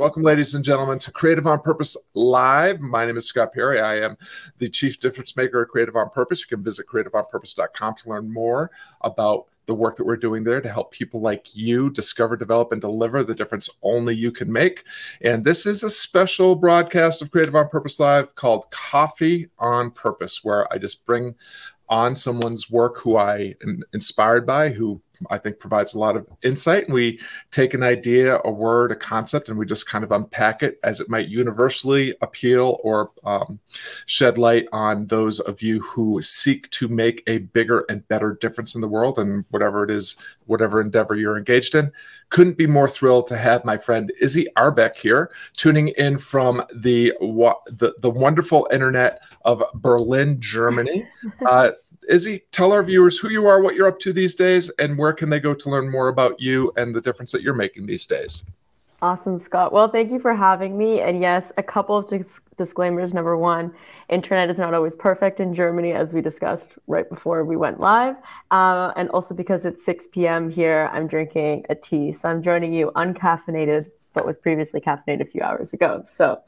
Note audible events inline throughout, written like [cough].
Welcome, ladies and gentlemen, to Creative on Purpose Live. My name is Scott Perry. I am the Chief Difference Maker at Creative on Purpose. You can visit creativeonpurpose.com to learn more about the work that we're doing there to help people like you discover, develop, and deliver the difference only you can make. And this is a special broadcast of Creative on Purpose Live called Coffee on Purpose, where I just bring on someone's work who I am inspired by, who I think provides a lot of insight. And we take an idea, a word, a concept, and we just kind of unpack it as it might universally appeal or um, shed light on those of you who seek to make a bigger and better difference in the world and whatever it is, whatever endeavor you're engaged in. Couldn't be more thrilled to have my friend Izzy Arbeck here, tuning in from the the, the wonderful internet of Berlin, Germany. [laughs] Uh, Izzy, tell our viewers who you are, what you're up to these days, and where can they go to learn more about you and the difference that you're making these days. Awesome, Scott. Well, thank you for having me. And yes, a couple of dis- disclaimers. Number one, internet is not always perfect in Germany, as we discussed right before we went live. Uh, and also because it's 6 p.m. here, I'm drinking a tea. So I'm joining you uncaffeinated, but was previously caffeinated a few hours ago. So,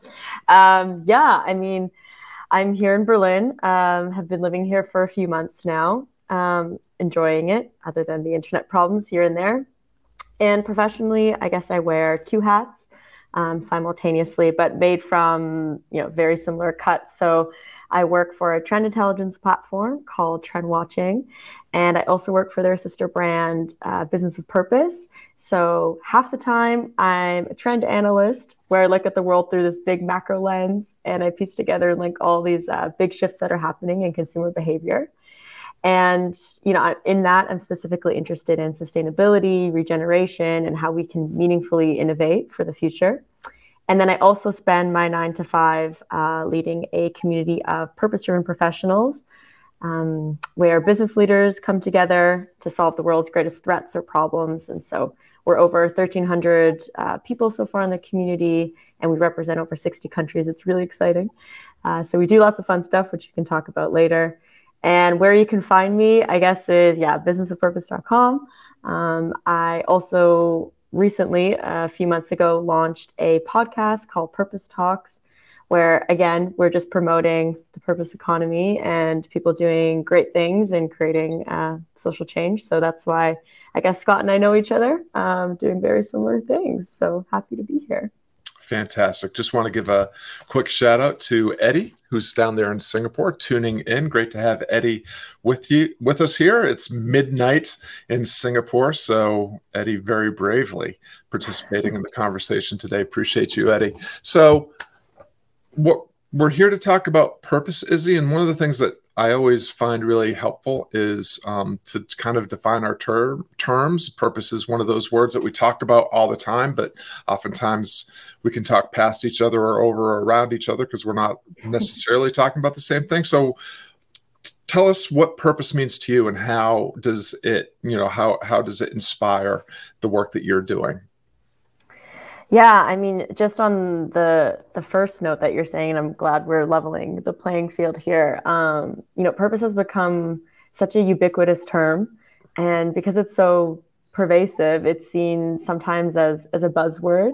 um, yeah, I mean, I'm here in Berlin. Um, have been living here for a few months now. Um, enjoying it, other than the internet problems here and there. And professionally, I guess I wear two hats um, simultaneously, but made from you know very similar cuts. So I work for a trend intelligence platform called Trend Watching, and I also work for their sister brand, uh, Business of Purpose. So half the time, I'm a trend analyst where I look at the world through this big macro lens and I piece together like all these uh, big shifts that are happening in consumer behavior. And you know, in that, I'm specifically interested in sustainability, regeneration, and how we can meaningfully innovate for the future. And then I also spend my nine to five uh, leading a community of purpose-driven professionals um, where business leaders come together to solve the world's greatest threats or problems. And so we're over 1,300 uh, people so far in the community, and we represent over 60 countries. It's really exciting. Uh, so we do lots of fun stuff, which you can talk about later. And where you can find me, I guess, is yeah, businessofpurpose.com. Um, I also recently, a few months ago, launched a podcast called Purpose Talks where again we're just promoting the purpose economy and people doing great things and creating uh, social change. So that's why i guess scott and i know each other um, doing very similar things. So happy to be here. Fantastic. Just want to give a quick shout out to eddie who's down there in singapore tuning in. Great to have eddie with you with us here. It's midnight in singapore so eddie very bravely participating in the conversation today. Appreciate you eddie. So what we're here to talk about purpose, Izzy, and one of the things that I always find really helpful is um, to kind of define our term terms. Purpose is one of those words that we talk about all the time, but oftentimes we can talk past each other or over or around each other because we're not necessarily talking about the same thing. So, tell us what purpose means to you, and how does it, you know, how how does it inspire the work that you're doing? Yeah, I mean, just on the the first note that you're saying, and I'm glad we're leveling the playing field here. Um, you know, purpose has become such a ubiquitous term, and because it's so pervasive, it's seen sometimes as as a buzzword.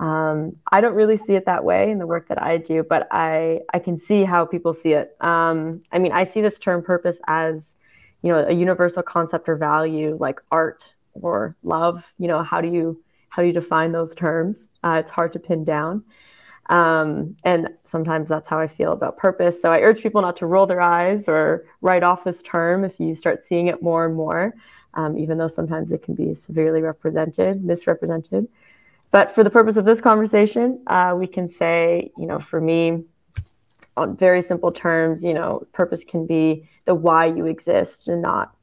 Um, I don't really see it that way in the work that I do, but I I can see how people see it. Um, I mean, I see this term purpose as you know a universal concept or value like art or love. You know, how do you how do you define those terms? Uh, it's hard to pin down. Um, and sometimes that's how I feel about purpose. So I urge people not to roll their eyes or write off this term if you start seeing it more and more, um, even though sometimes it can be severely represented, misrepresented. But for the purpose of this conversation, uh, we can say, you know, for me, on very simple terms, you know, purpose can be the why you exist and not,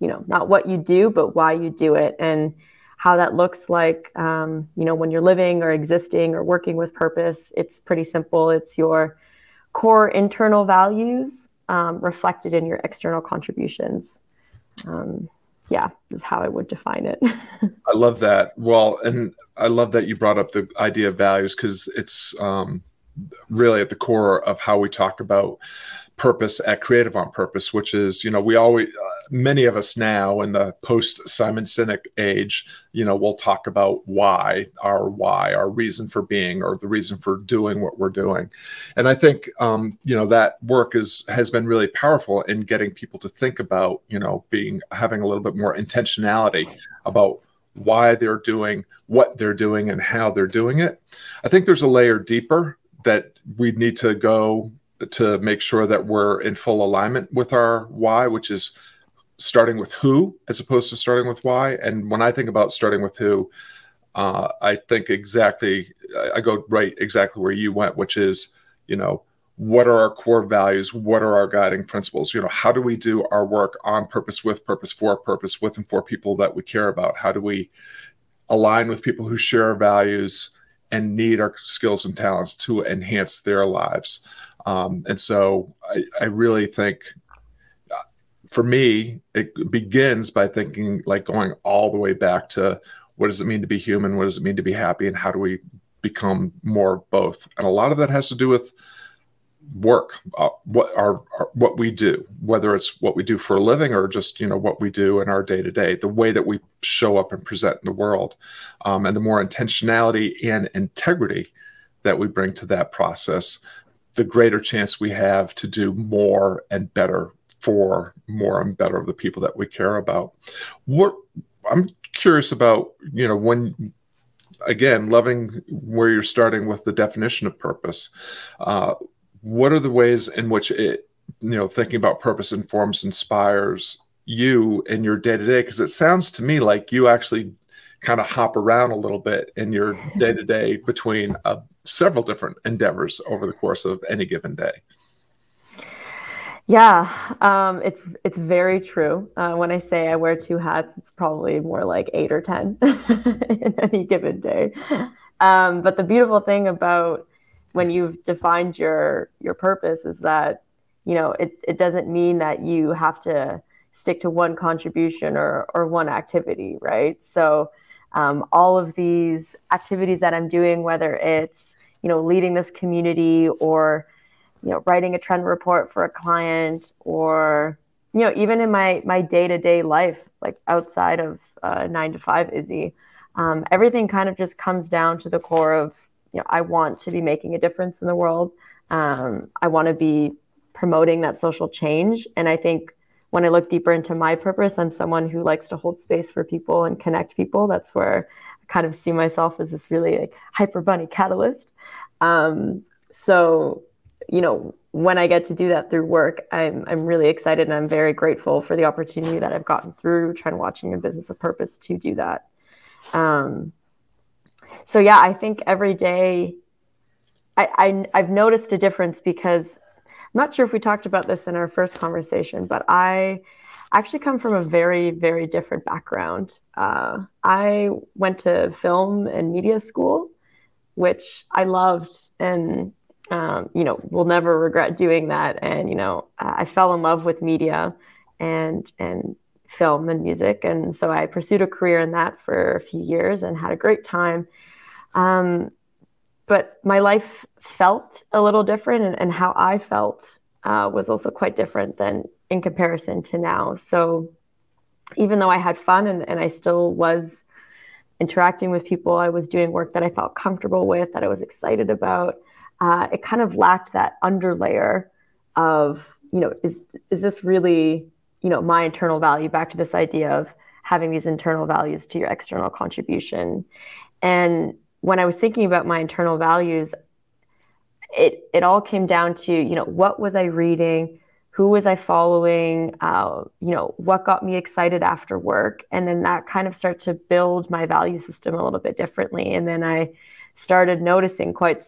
you know, not what you do, but why you do it. And how that looks like um, you know when you're living or existing or working with purpose. It's pretty simple. It's your core internal values um, reflected in your external contributions. Um, yeah is how i would define it. [laughs] I love that. Well and i love that you brought up the idea of values because it's um, really at the core of how we talk about purpose at creative on purpose which is you know we always uh, many of us now in the post simon sinek age you know we'll talk about why our why our reason for being or the reason for doing what we're doing. And i think um, you know that work is has been really powerful in getting people to think about you know being having a little bit more intentionality about why they're doing what they're doing and how they're doing it. I think there's a layer deeper that we need to go to make sure that we're in full alignment with our why, which is starting with who as opposed to starting with why. And when I think about starting with who, uh, I think exactly, I go right exactly where you went, which is, you know, what are our core values? What are our guiding principles? You know, how do we do our work on purpose, with purpose, for purpose, with and for people that we care about? How do we align with people who share our values and need our skills and talents to enhance their lives? Um, and so I, I really think uh, for me, it begins by thinking like going all the way back to what does it mean to be human? What does it mean to be happy? And how do we become more of both? And a lot of that has to do with work, uh, what our, our, what we do, whether it's what we do for a living or just you know what we do in our day to day, the way that we show up and present in the world, um, and the more intentionality and integrity that we bring to that process, the greater chance we have to do more and better for more and better of the people that we care about. What I'm curious about, you know, when again, loving where you're starting with the definition of purpose. Uh, what are the ways in which it, you know, thinking about purpose informs, inspires you in your day to day? Because it sounds to me like you actually kind of hop around a little bit in your day to day between a several different endeavors over the course of any given day. Yeah, um, it's it's very true. Uh, when I say I wear two hats, it's probably more like eight or ten [laughs] in any given day. Um, but the beautiful thing about when you've defined your your purpose is that you know it, it doesn't mean that you have to stick to one contribution or or one activity, right? So um, all of these activities that I'm doing, whether it's you know leading this community or you know writing a trend report for a client or you know even in my my day-to-day life like outside of uh, nine to five izzy um, everything kind of just comes down to the core of you know i want to be making a difference in the world. Um, i want to be promoting that social change. And i think when I look deeper into my purpose, I'm someone who likes to hold space for people and connect people. That's where I kind of see myself as this really like hyper bunny catalyst. Um, so, you know, when I get to do that through work, I'm I'm really excited and I'm very grateful for the opportunity that I've gotten through Trend Watching a business of purpose to do that. Um, so yeah, I think every day I, I I've noticed a difference because not sure if we talked about this in our first conversation, but I actually come from a very, very different background. Uh, I went to film and media school, which I loved, and um, you know, will never regret doing that. And you know, I fell in love with media and and film and music, and so I pursued a career in that for a few years and had a great time. Um, but my life felt a little different and, and how I felt uh, was also quite different than in comparison to now. So even though I had fun and, and I still was interacting with people, I was doing work that I felt comfortable with, that I was excited about. Uh, it kind of lacked that underlayer of, you know, is is this really, you know, my internal value? Back to this idea of having these internal values to your external contribution. And when I was thinking about my internal values, it it all came down to you know what was I reading, who was I following, uh, you know what got me excited after work, and then that kind of started to build my value system a little bit differently, and then I started noticing quite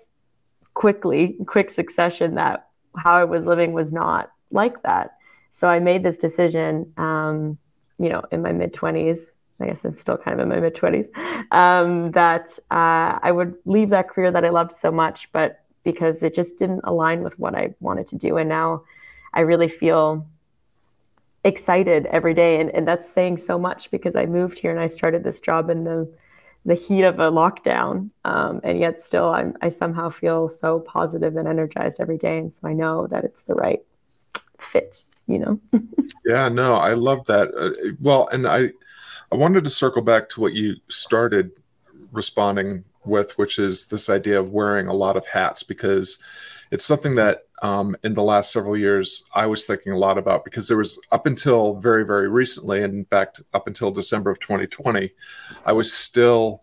quickly, quick succession that how I was living was not like that. So I made this decision, um, you know, in my mid twenties. I guess I'm still kind of in my mid 20s, um, that uh, I would leave that career that I loved so much, but because it just didn't align with what I wanted to do. And now I really feel excited every day. And, and that's saying so much because I moved here and I started this job in the the heat of a lockdown. Um, and yet still I'm, I somehow feel so positive and energized every day. And so I know that it's the right fit you know [laughs] yeah no i love that uh, well and i i wanted to circle back to what you started responding with which is this idea of wearing a lot of hats because it's something that um, in the last several years I was thinking a lot about because there was up until very very recently, and in fact up until December of 2020, I was still,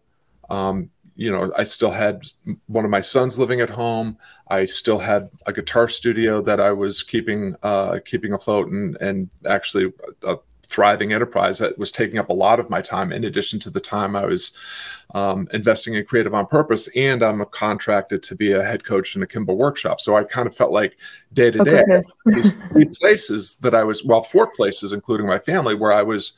um, you know, I still had one of my sons living at home. I still had a guitar studio that I was keeping uh, keeping afloat and and actually thriving enterprise that was taking up a lot of my time in addition to the time I was um, investing in creative on purpose. And i'm contracted to be a head coach in Akimbo workshop. So i kind of felt like day to day [laughs] these three places that i was well four places including my family where i was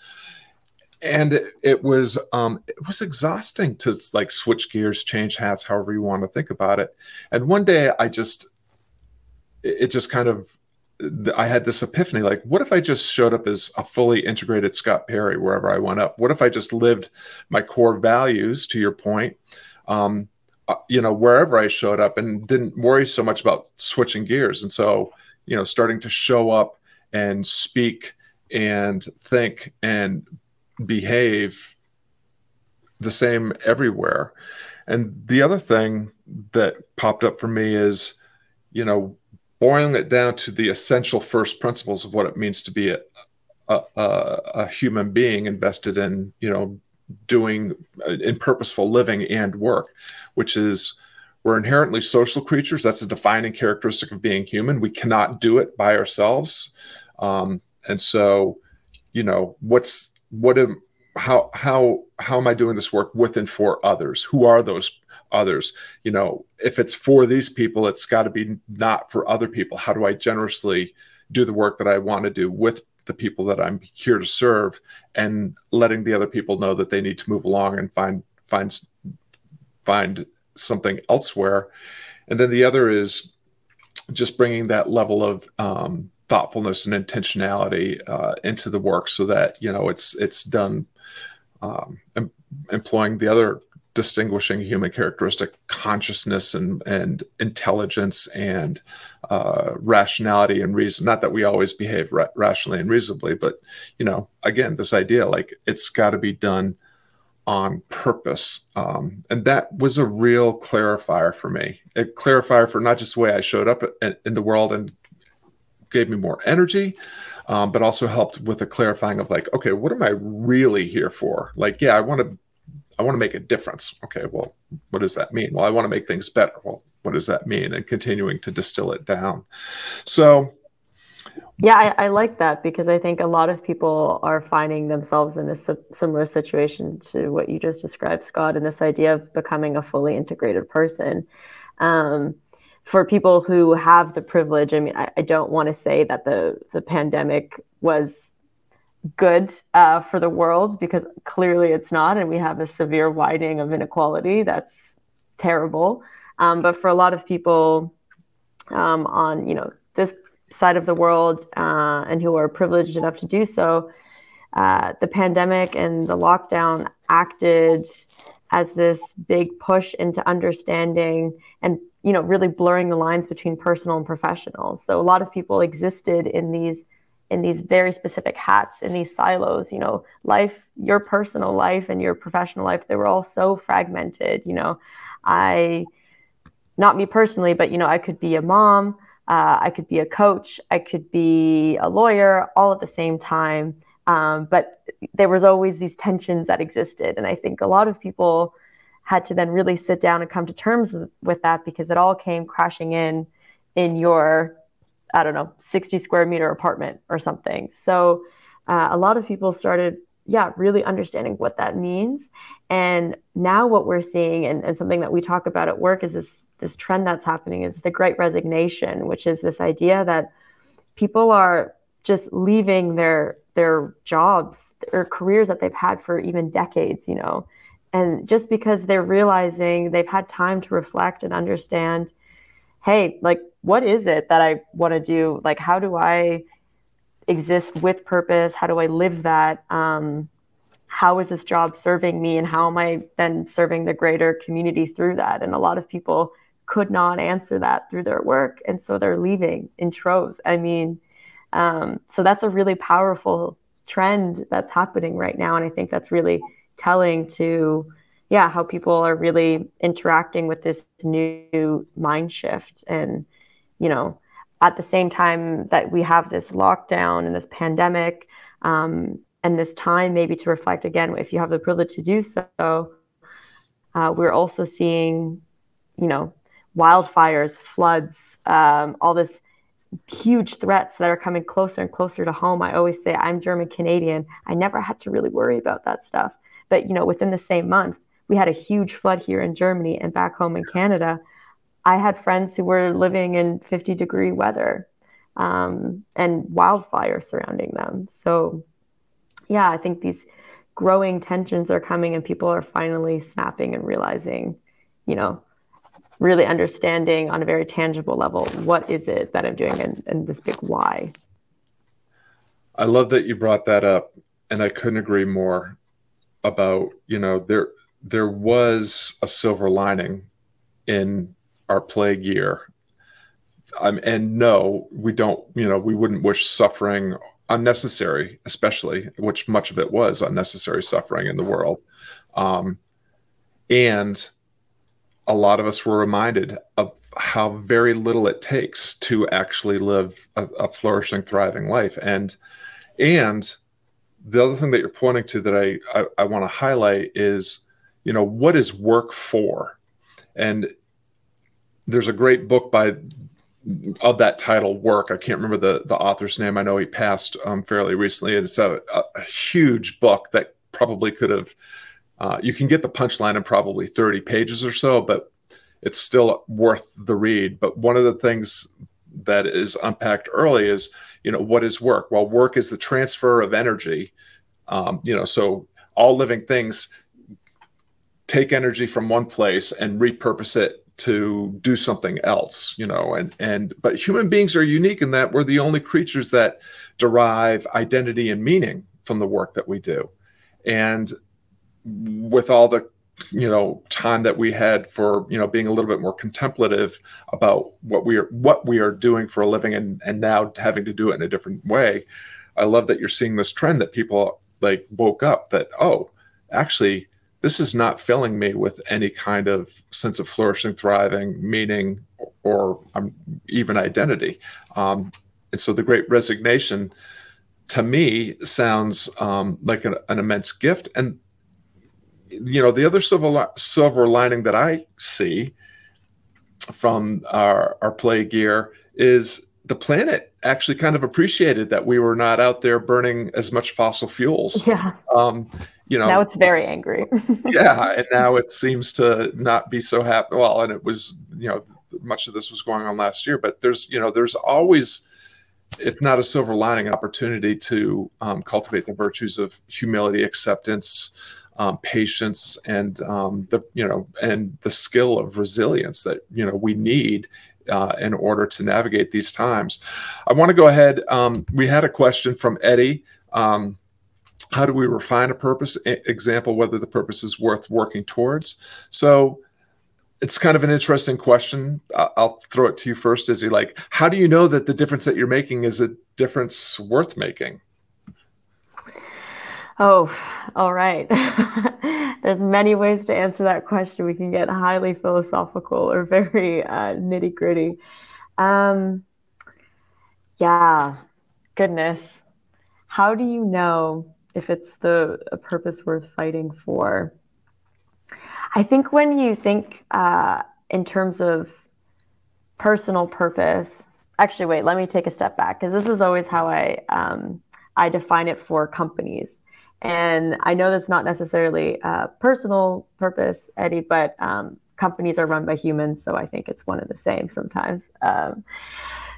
and it, it was um, it was exhausting to like switch gears change hats however you want to think about it. And one day i just it just kind of I had this epiphany like, what if I just showed up as a fully integrated Scott Perry wherever I went up? What if I just lived my core values, to your point, um, uh, you know, wherever I showed up and didn't worry so much about switching gears? And so, you know, starting to show up and speak and think and behave the same everywhere. And the other thing that popped up for me is, you know, boiling it down to the essential first principles of what it means to be a, a, a human being invested in, you know, doing uh, in purposeful living and work, which is we're inherently social creatures. That's a defining characteristic of being human. We cannot do it by ourselves. Um, and so, you know, what's what am how how how am I doing this work with and for others? Who are those others? You know, if it's for these people, it's got to be not for other people. How do I generously do the work that I want to do with the people that I'm here to serve, and letting the other people know that they need to move along and find find find something elsewhere. And then the other is just bringing that level of um, thoughtfulness and intentionality uh, into the work so that you know it's it's done um, em- employing the other distinguishing human characteristic consciousness and and intelligence and uh, rationality and reason not that we always behave ra- rationally and reasonably but you know again this idea like it's got to be done on purpose um, and that was a real clarifier for me a clarifier for not just the way i showed up in, in the world and gave me more energy um, but also helped with the clarifying of like, okay, what am I really here for? Like, yeah, I want to, I want to make a difference. Okay, well, what does that mean? Well, I want to make things better. Well, what does that mean? And continuing to distill it down. So, yeah, I, I like that because I think a lot of people are finding themselves in a similar situation to what you just described, Scott, and this idea of becoming a fully integrated person. Um, for people who have the privilege, I mean, I, I don't want to say that the the pandemic was good uh, for the world because clearly it's not, and we have a severe widening of inequality that's terrible. Um, but for a lot of people um, on you know this side of the world uh, and who are privileged enough to do so, uh, the pandemic and the lockdown acted as this big push into understanding and you know really blurring the lines between personal and professional so a lot of people existed in these in these very specific hats in these silos you know life your personal life and your professional life they were all so fragmented you know. I not me personally but you know i could be a mom uh, i could be a coach i could be a lawyer all at the same time um, but there was always these tensions that existed and i think a lot of people had to then really sit down and come to terms with that because it all came crashing in in your i don't know 60 square meter apartment or something. So uh, a lot of people started yeah really understanding what that means. And now what we're seeing and, and something that we talk about at work is this this trend that's happening is the great resignation which is this idea that people are just leaving their their jobs or careers that they've had for even decades you know? And just because they're realizing they've had time to reflect and understand, hey, like, what is it that I want to do? Like, how do I exist with purpose? How do I live that? Um, how is this job serving me? And how am I then serving the greater community through that? And a lot of people could not answer that through their work. And so they're leaving in troves. I mean, Um, so that's a really powerful trend that's happening right now. And I think that's really telling to, yeah, how people are really interacting with this new mind shift. And, you know, at the same time that we have this lockdown and this pandemic, um, and this time maybe to reflect again, if you have the privilege to do so, uh, we're also seeing, you know, wildfires, floods, um, all this huge threats that are coming closer and closer to home. I always say I'm German Canadian. I never had to really worry about that stuff. But you know, within the same month, we had a huge flood here in Germany and back home in Canada. I had friends who were living in 50 degree weather um, and wildfire surrounding them. So, yeah, I think these growing tensions are coming and people are finally snapping and realizing, you know, really understanding on a very tangible level what is it that I'm doing and, and this big why. I love that you brought that up, and I couldn't agree more about you know there there was a silver lining in our plague year. Um, and no, we don't. You know, we wouldn't wish suffering unnecessary, especially which much of it was unnecessary suffering in the world. Um, and a lot of us were reminded of how very little it takes to actually live a, a, flourishing, thriving life. And and the other thing that you're pointing to that I I, I want to highlight is, you know, what is work for? And there's a great book by of that title work i can't remember the the author's name i know he passed um, fairly recently it's a, a, a huge book that probably could have uh, you can get the punchline in probably 30 pages or so, but it's still worth the read. But one of the things that is unpacked early is, you know, what is work? Well, work is the transfer of energy. Um, you know, so all living things take energy from one place and repurpose it to do something else you know and and but human beings are unique in that we're the only creatures that derive identity and meaning from the work that we do. And with all the you know time that we had for you know being a little bit more contemplative about what we are what we are doing for a living and and now having to do it in a different way i love that you're seeing this trend that people like woke up that oh actually this is not filling me with any kind of sense of flourishing thriving meaning or um, even identity. Um, and so the great resignation to me sounds um, like an, an immense gift. And you know, the other silver silver lining that I see from our our plague year is the planet actually kind of appreciated that we were not out there burning as much fossil fuels. Yeah. Um, you know, now it's very angry. [laughs] yeah, and now it seems to not be so happy. Well, and it was, you know, much of this was going on last year, but there's, you know, there's always, if not a silver lining, opportunity to um, cultivate the virtues of humility, acceptance, um, patience and um, the you know and the skill of resilience that you know we need uh, in order to navigate these times. I want to go ahead. Um, we had a question from Eddie. Um, how do we refine a purpose? example, whether the purpose is worth working towards. So it's kind of an interesting question. I'll throw it to you first. Izzy like, how do you know that the difference that you're making is a difference worth making? Oh, all right. [laughs] There's many ways to answer that question. We can get highly philosophical or very uh, nitty gritty. Um, yeah, goodness. How do you know if it's the a purpose worth fighting for? I think when you think uh, in terms of personal purpose, actually, wait, let me take a step back because this is always how I um, I define it for companies. And I know that's not necessarily a personal purpose, Eddie, but um, companies are run by humans, so I think it's one of the same sometimes. Um,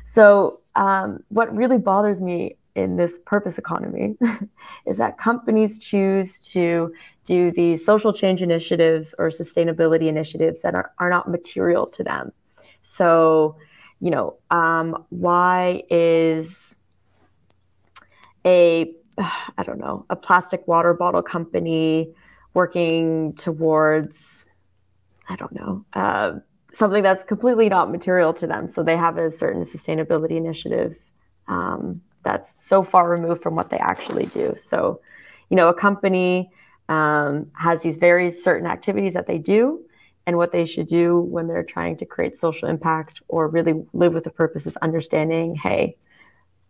so, um, what really bothers me in this purpose economy [laughs] is that companies choose to do these social change initiatives or sustainability initiatives that are, are not material to them. So, you know, um, why is a I don't know, a plastic water bottle company working towards, I don't know, uh, something that's completely not material to them. So they have a certain sustainability initiative um, that's so far removed from what they actually do. So, you know, a company um, has these very certain activities that they do, and what they should do when they're trying to create social impact or really live with a purpose is understanding, hey,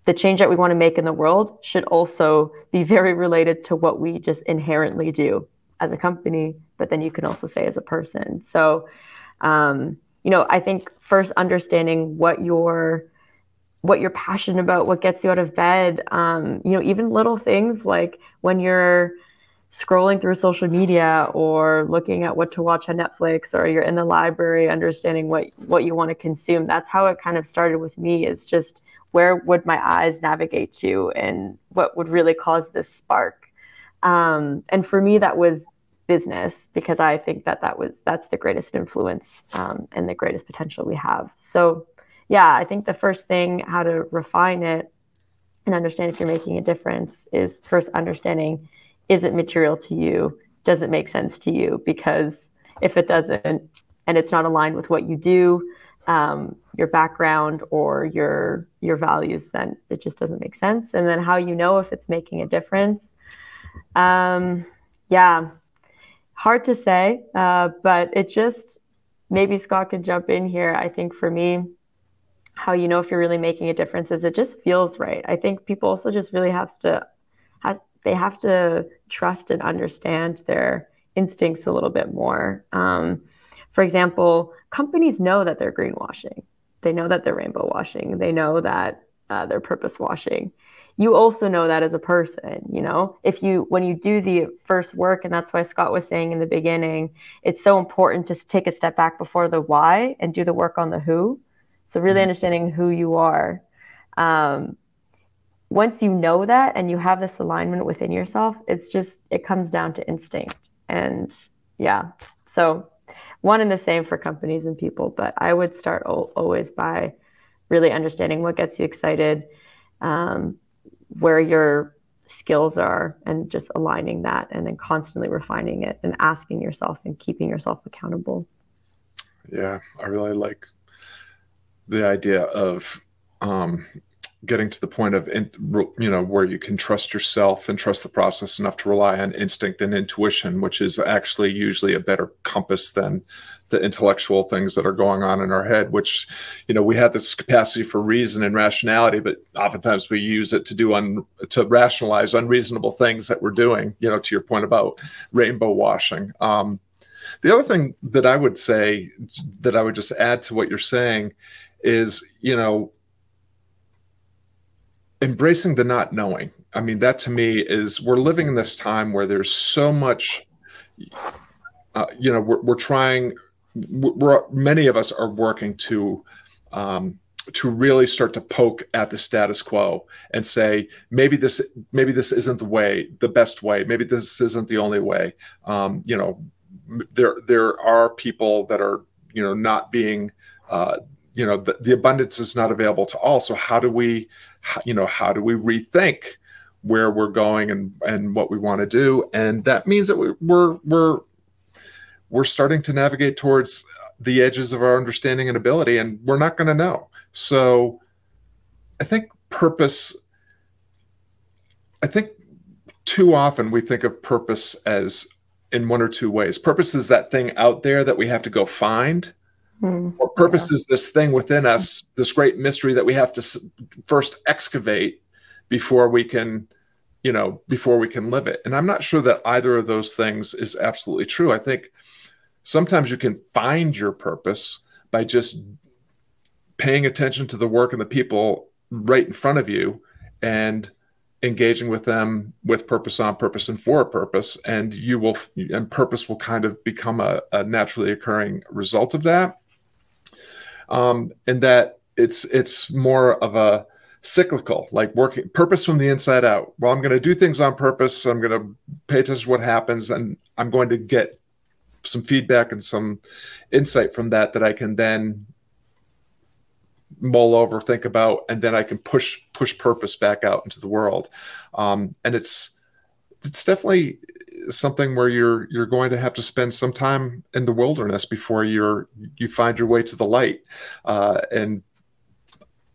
the change that we want to make in the world should also be very related to what we just inherently do as a company, but then you can also say as a person. So, um, you know, I think first understanding what your what you're passionate about, what gets you out of bed, um, you know, even little things like when you're scrolling through social media or looking at what to watch on Netflix or you're in the library understanding what what you want to consume. That's how it kind of started with me is just where would my eyes navigate to and what would really cause this spark. Um, and for me, that was business because I think that that was that's the greatest influence um, and the greatest potential we have. So, yeah, I think the first thing how to refine it and understand if you're making a difference is first understanding is it material to you? Does it make sense to you? Because if it doesn't and it's not aligned with what you do, um, your background or your your values, then it just doesn't make sense. And then how you know if it's making a difference. Um, yeah, hard to say, uh, but it just maybe Scott could jump in here. I think for me, how you know if you're really making a difference is it just feels right. I think people also just really have to have they have to trust and understand their instincts a little bit more. Um, for example, companies know that they're greenwashing. They know that they're rainbow washing. They know that uh, they're purpose washing you also know that as a person you know if you when you do the first work and that's why scott was saying in the beginning it's so important to take a step back before the why and do the work on the who so really mm-hmm. understanding who you are um, once you know that and you have this alignment within yourself it's just it comes down to instinct and yeah so one and the same for companies and people but i would start always by really understanding what gets you excited um, where your skills are and just aligning that and then constantly refining it and asking yourself and keeping yourself accountable. Yeah, I really like the idea of um, getting to the point of you know where you can trust yourself and trust the process enough to rely on instinct and intuition which is actually usually a better compass than the intellectual things that are going on in our head which you know we have this capacity for reason and rationality but oftentimes we use it to do un, to rationalize unreasonable things that we're doing you know to your point about rainbow washing. Um, the other thing that i would say that i would just add to what you're saying is you know embracing the not knowing. I mean that to me is we're living in this time where there's so much uh, you know we're, we're trying we're, many of us are working to um, to really start to poke at the status quo and say maybe this maybe this isn't the way the best way. Maybe this isn't the only way. Um, you know there there are people that are you know not being uh, you know the, the abundance is not available to all. So how do we you know how do we rethink where we're going and and what we want to do and that means that we, we're we're we're starting to navigate towards uh, the edges of our understanding and ability, and we're not going to know. So I think purpose, I think too often we think of purpose as in one or two ways. Purpose is that thing out there that we have to go find. Mm, or purpose yeah. is this thing within us, this great mystery that we have to first excavate before we can you know before we can live it? And i'm not sure that either of those things is absolutely true. I think sometimes you can find your purpose by just paying attention to the work and the people right in front of you and engaging with them with purpose on purpose and for a purpose and you will and purpose will kind of become a, a naturally occurring result of that um, and that it's it's more of a cyclical like working purpose from the inside out well i'm going to do things on purpose i'm going to pay attention to what happens and i'm going to get some feedback and some insight from that that I can then mull over, think about, and then I can push push purpose back out into the world. Um, and it's it's definitely something where you're you're going to have to spend some time in the wilderness before you're you find your way to the light. Uh, and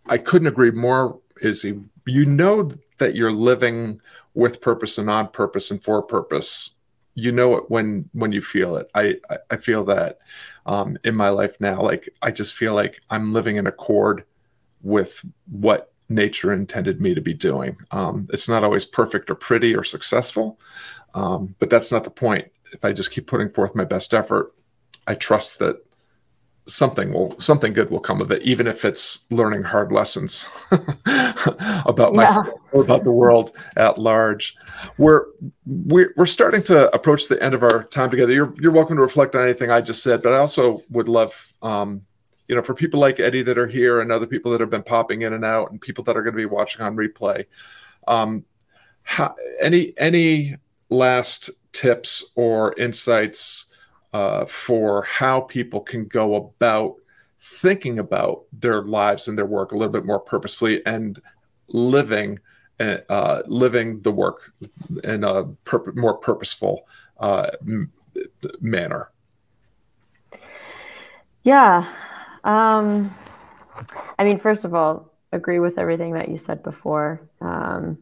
I couldn't agree more is you know that you're living with purpose and on purpose and for purpose. You know it when when you feel it. I i feel that um, in my life now. Like i just feel like i'm living in accord with what nature intended me to be doing. Um, it's not always perfect or pretty or successful um, but that's not the point. If i just keep putting forth my best effort i trust that something will something good will come of it even if it's learning hard lessons [laughs] about yeah. myself about the world at large. We're, we're we're starting to approach the end of our time together. You're you're welcome to reflect on anything i just said but i also would love um, you know for people like eddie that are here and other people that have been popping in and out and people that are going to be watching on replay um, how, any any last tips or insights uh, for how people can go about thinking about their lives and their work a little bit more purposefully and living uh, living the work in a pur- more purposeful uh, m- manner. Yeah. Um, I mean, first of all, agree with everything that you said before. Um,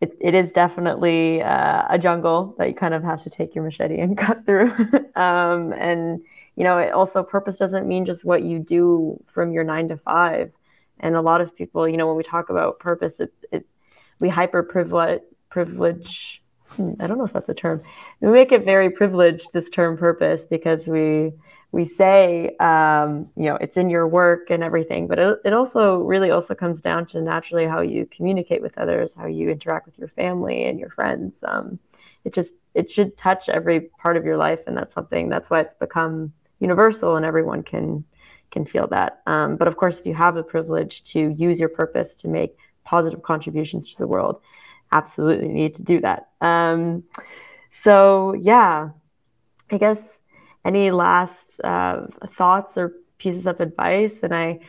it, it is definitely uh, a jungle that you kind of have to take your machete and [laughs] cut through. [laughs] um, and you know, it also purpose doesn't mean just what you do from your nine to five. And a lot of people, you know, when we talk about purpose, it, it we hyper privilege privilege. Hmm, I don't know if that's a term. We make it very privileged this term purpose because we we say um, you know it's in your work and everything but it, it also really also comes down to naturally how you communicate with others how you interact with your family and your friends. Um, it just it should touch every part of your life and that's something that's why it's become universal and everyone can can feel that. Um, but of course if you have the privilege to use your purpose to make positive contributions to the world absolutely need to do that. Um, so yeah i guess any last uh, thoughts or pieces of advice? And I,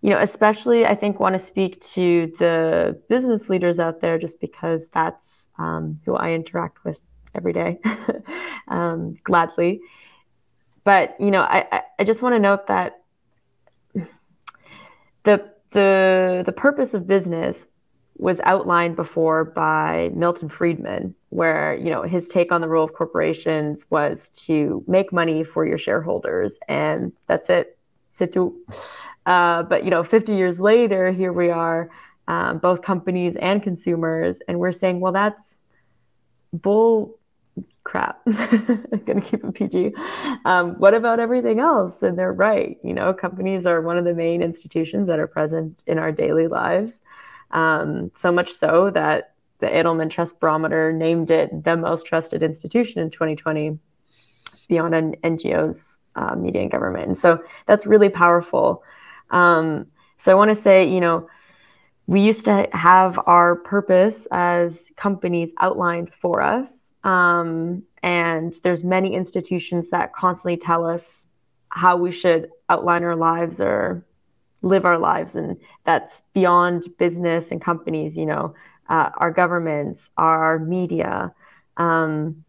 you know, especially I think want to speak to the business leaders out there just because that's um, who I interact with every day, [laughs] um, gladly. But you know, I, I just want to note that the the the purpose of business was outlined before by Milton Friedman, where you know his take on the role of corporations was to make money for your shareholders, and that's it. Tout. Uh, but you know, 50 years later, here we are, um, both companies and consumers, and we're saying, well, that's bull crap. I'm [laughs] gonna keep it PG. Um, what about everything else? And they're right. You know, companies are one of the main institutions that are present in our daily lives. Um, so much so that the Edelman Trust Barometer named it the most trusted institution in 2020 beyond an NGOs, uh, media, and government. And so that's really powerful. Um, so I want to say, you know, we used to have our purpose as companies outlined for us um, and there's many institutions that constantly tell us how we should outline our lives or live our lives and that's beyond business and companies you know uh, our governments our media um,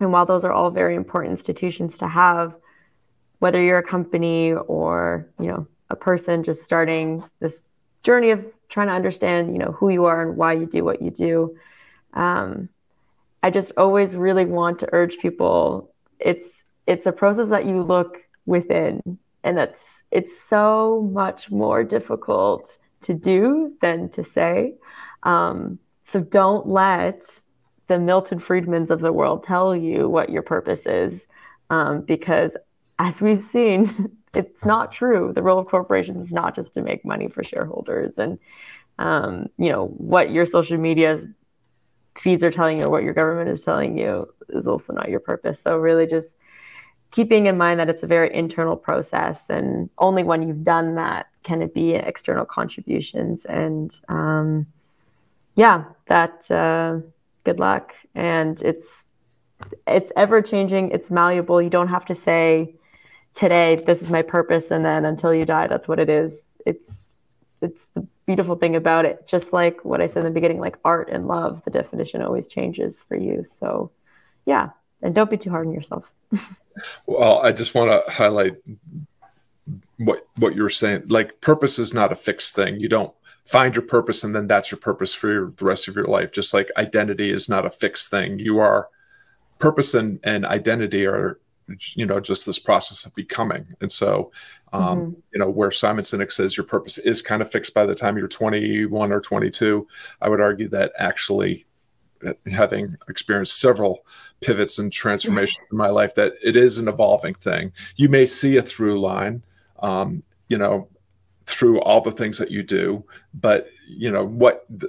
and while those are all very important institutions to have whether you're a company or you know a person just starting this journey of trying to understand you know who you are and why you do what you do um, i just always really want to urge people it's it's a process that you look within and that's it's so much more difficult to do than to say. Um, so don't let the milton friedmans of the world tell you what your purpose is um, because as we've seen [laughs] it's not true. The role of corporations is not just to make money for shareholders and um, you know what your social media feeds are telling you or what your government is telling you is also not your purpose. So really just keeping in mind that it's a very internal process and only when you've done that can it be external contributions. And um, yeah that uh, good luck. And it's it's ever changing. It's malleable. You don't have to say today this is my purpose and then until you die that's what it is. It's it's the beautiful thing about it. Just like what i said in the beginning like art and love the definition always changes for you. So yeah. And don't be too hard on yourself [laughs] well, I just want to highlight what what you were saying. Like purpose is not a fixed thing. You don't find your purpose and then that's your purpose for your, the rest of your life just like identity is not a fixed thing you are purpose and, and identity are you know just this process of becoming and so um, mm-hmm. you know where simon sinek says your purpose is kind of fixed by the time you're 21 or 22 i would argue that actually having experienced several pivots and transformations in my life that it is an evolving thing. You may see a through line um, you know through all the things that you do but you know what the,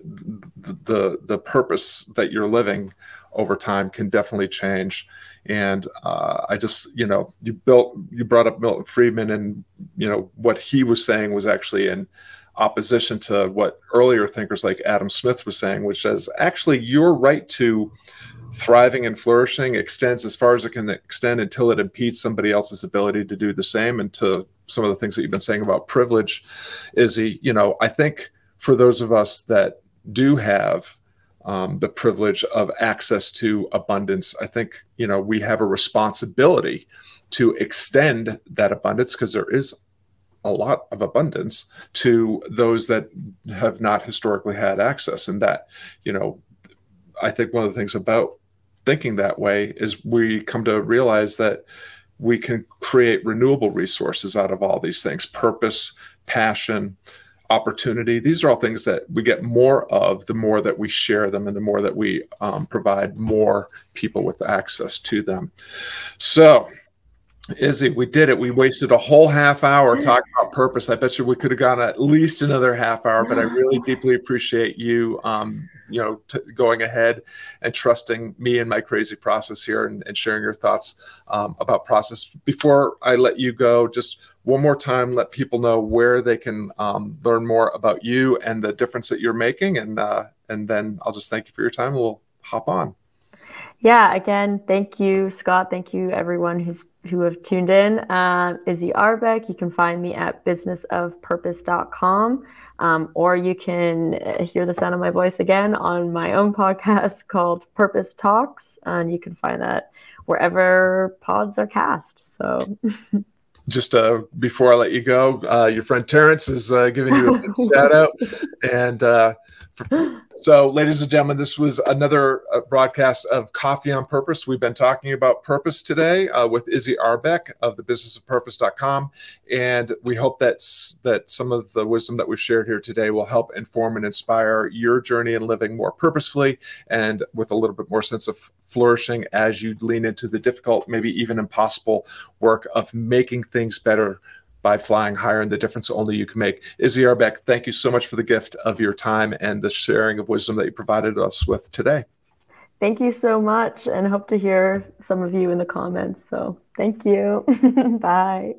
the the purpose that you're living over time can definitely change. And uh, i just you know you built you brought up milton friedman and you know what he was saying was actually in opposition to what earlier thinkers like adam smith was saying which is actually your right to thriving and flourishing extends as far as it can extend until it impedes somebody else's ability to do the same. And to some of the things that you've been saying about privilege, Izzy, you know, I think for those of us that do have um, the privilege of access to abundance, I think, you know, we have a responsibility to extend that abundance because there is a lot of abundance to those that have not historically had access. And that, you know, I think one of the things about thinking that way is we come to realize that we can create renewable resources out of all these things purpose, passion, opportunity. These are all things that we get more of the more that we share them and the more that we um, provide more people with access to them. So, Izzy, we did it. We wasted a whole half hour talking about purpose. I bet you we could have gone at least another half hour, but I really deeply appreciate you, um, you know, t- going ahead and trusting me and my crazy process here and, and sharing your thoughts um, about process. Before I let you go, just one more time, let people know where they can um, learn more about you and the difference that you're making, and uh, and then I'll just thank you for your time. We'll hop on. Yeah, again, thank you, Scott. Thank you, everyone who's who have tuned in. Uh, Izzy Arbeck. You can find me at businessofpurpose.com, um, or you can uh, hear the sound of my voice again on my own podcast [laughs] called Purpose Talks, and you can find that wherever pods are cast. So. [laughs] just uh, before I let you go, uh, your friend Terrence is uh, giving you a [laughs] shout out, and uh, [laughs] so, ladies and gentlemen, this was another uh, broadcast of Coffee on Purpose. We've been talking about purpose today uh, with Izzy Arbeck of the businessofpurpose.com. And we hope that, that some of the wisdom that we've shared here today will help inform and inspire your journey in living more purposefully and with a little bit more sense of flourishing as you lean into the difficult, maybe even impossible work of making things better by flying higher and the difference only you can make. Izzy Arbeck, thank you so much for the gift of your time and the sharing of wisdom that you provided us with today. Thank you so much and hope to hear some of you in the comments. So thank you. [laughs] Bye.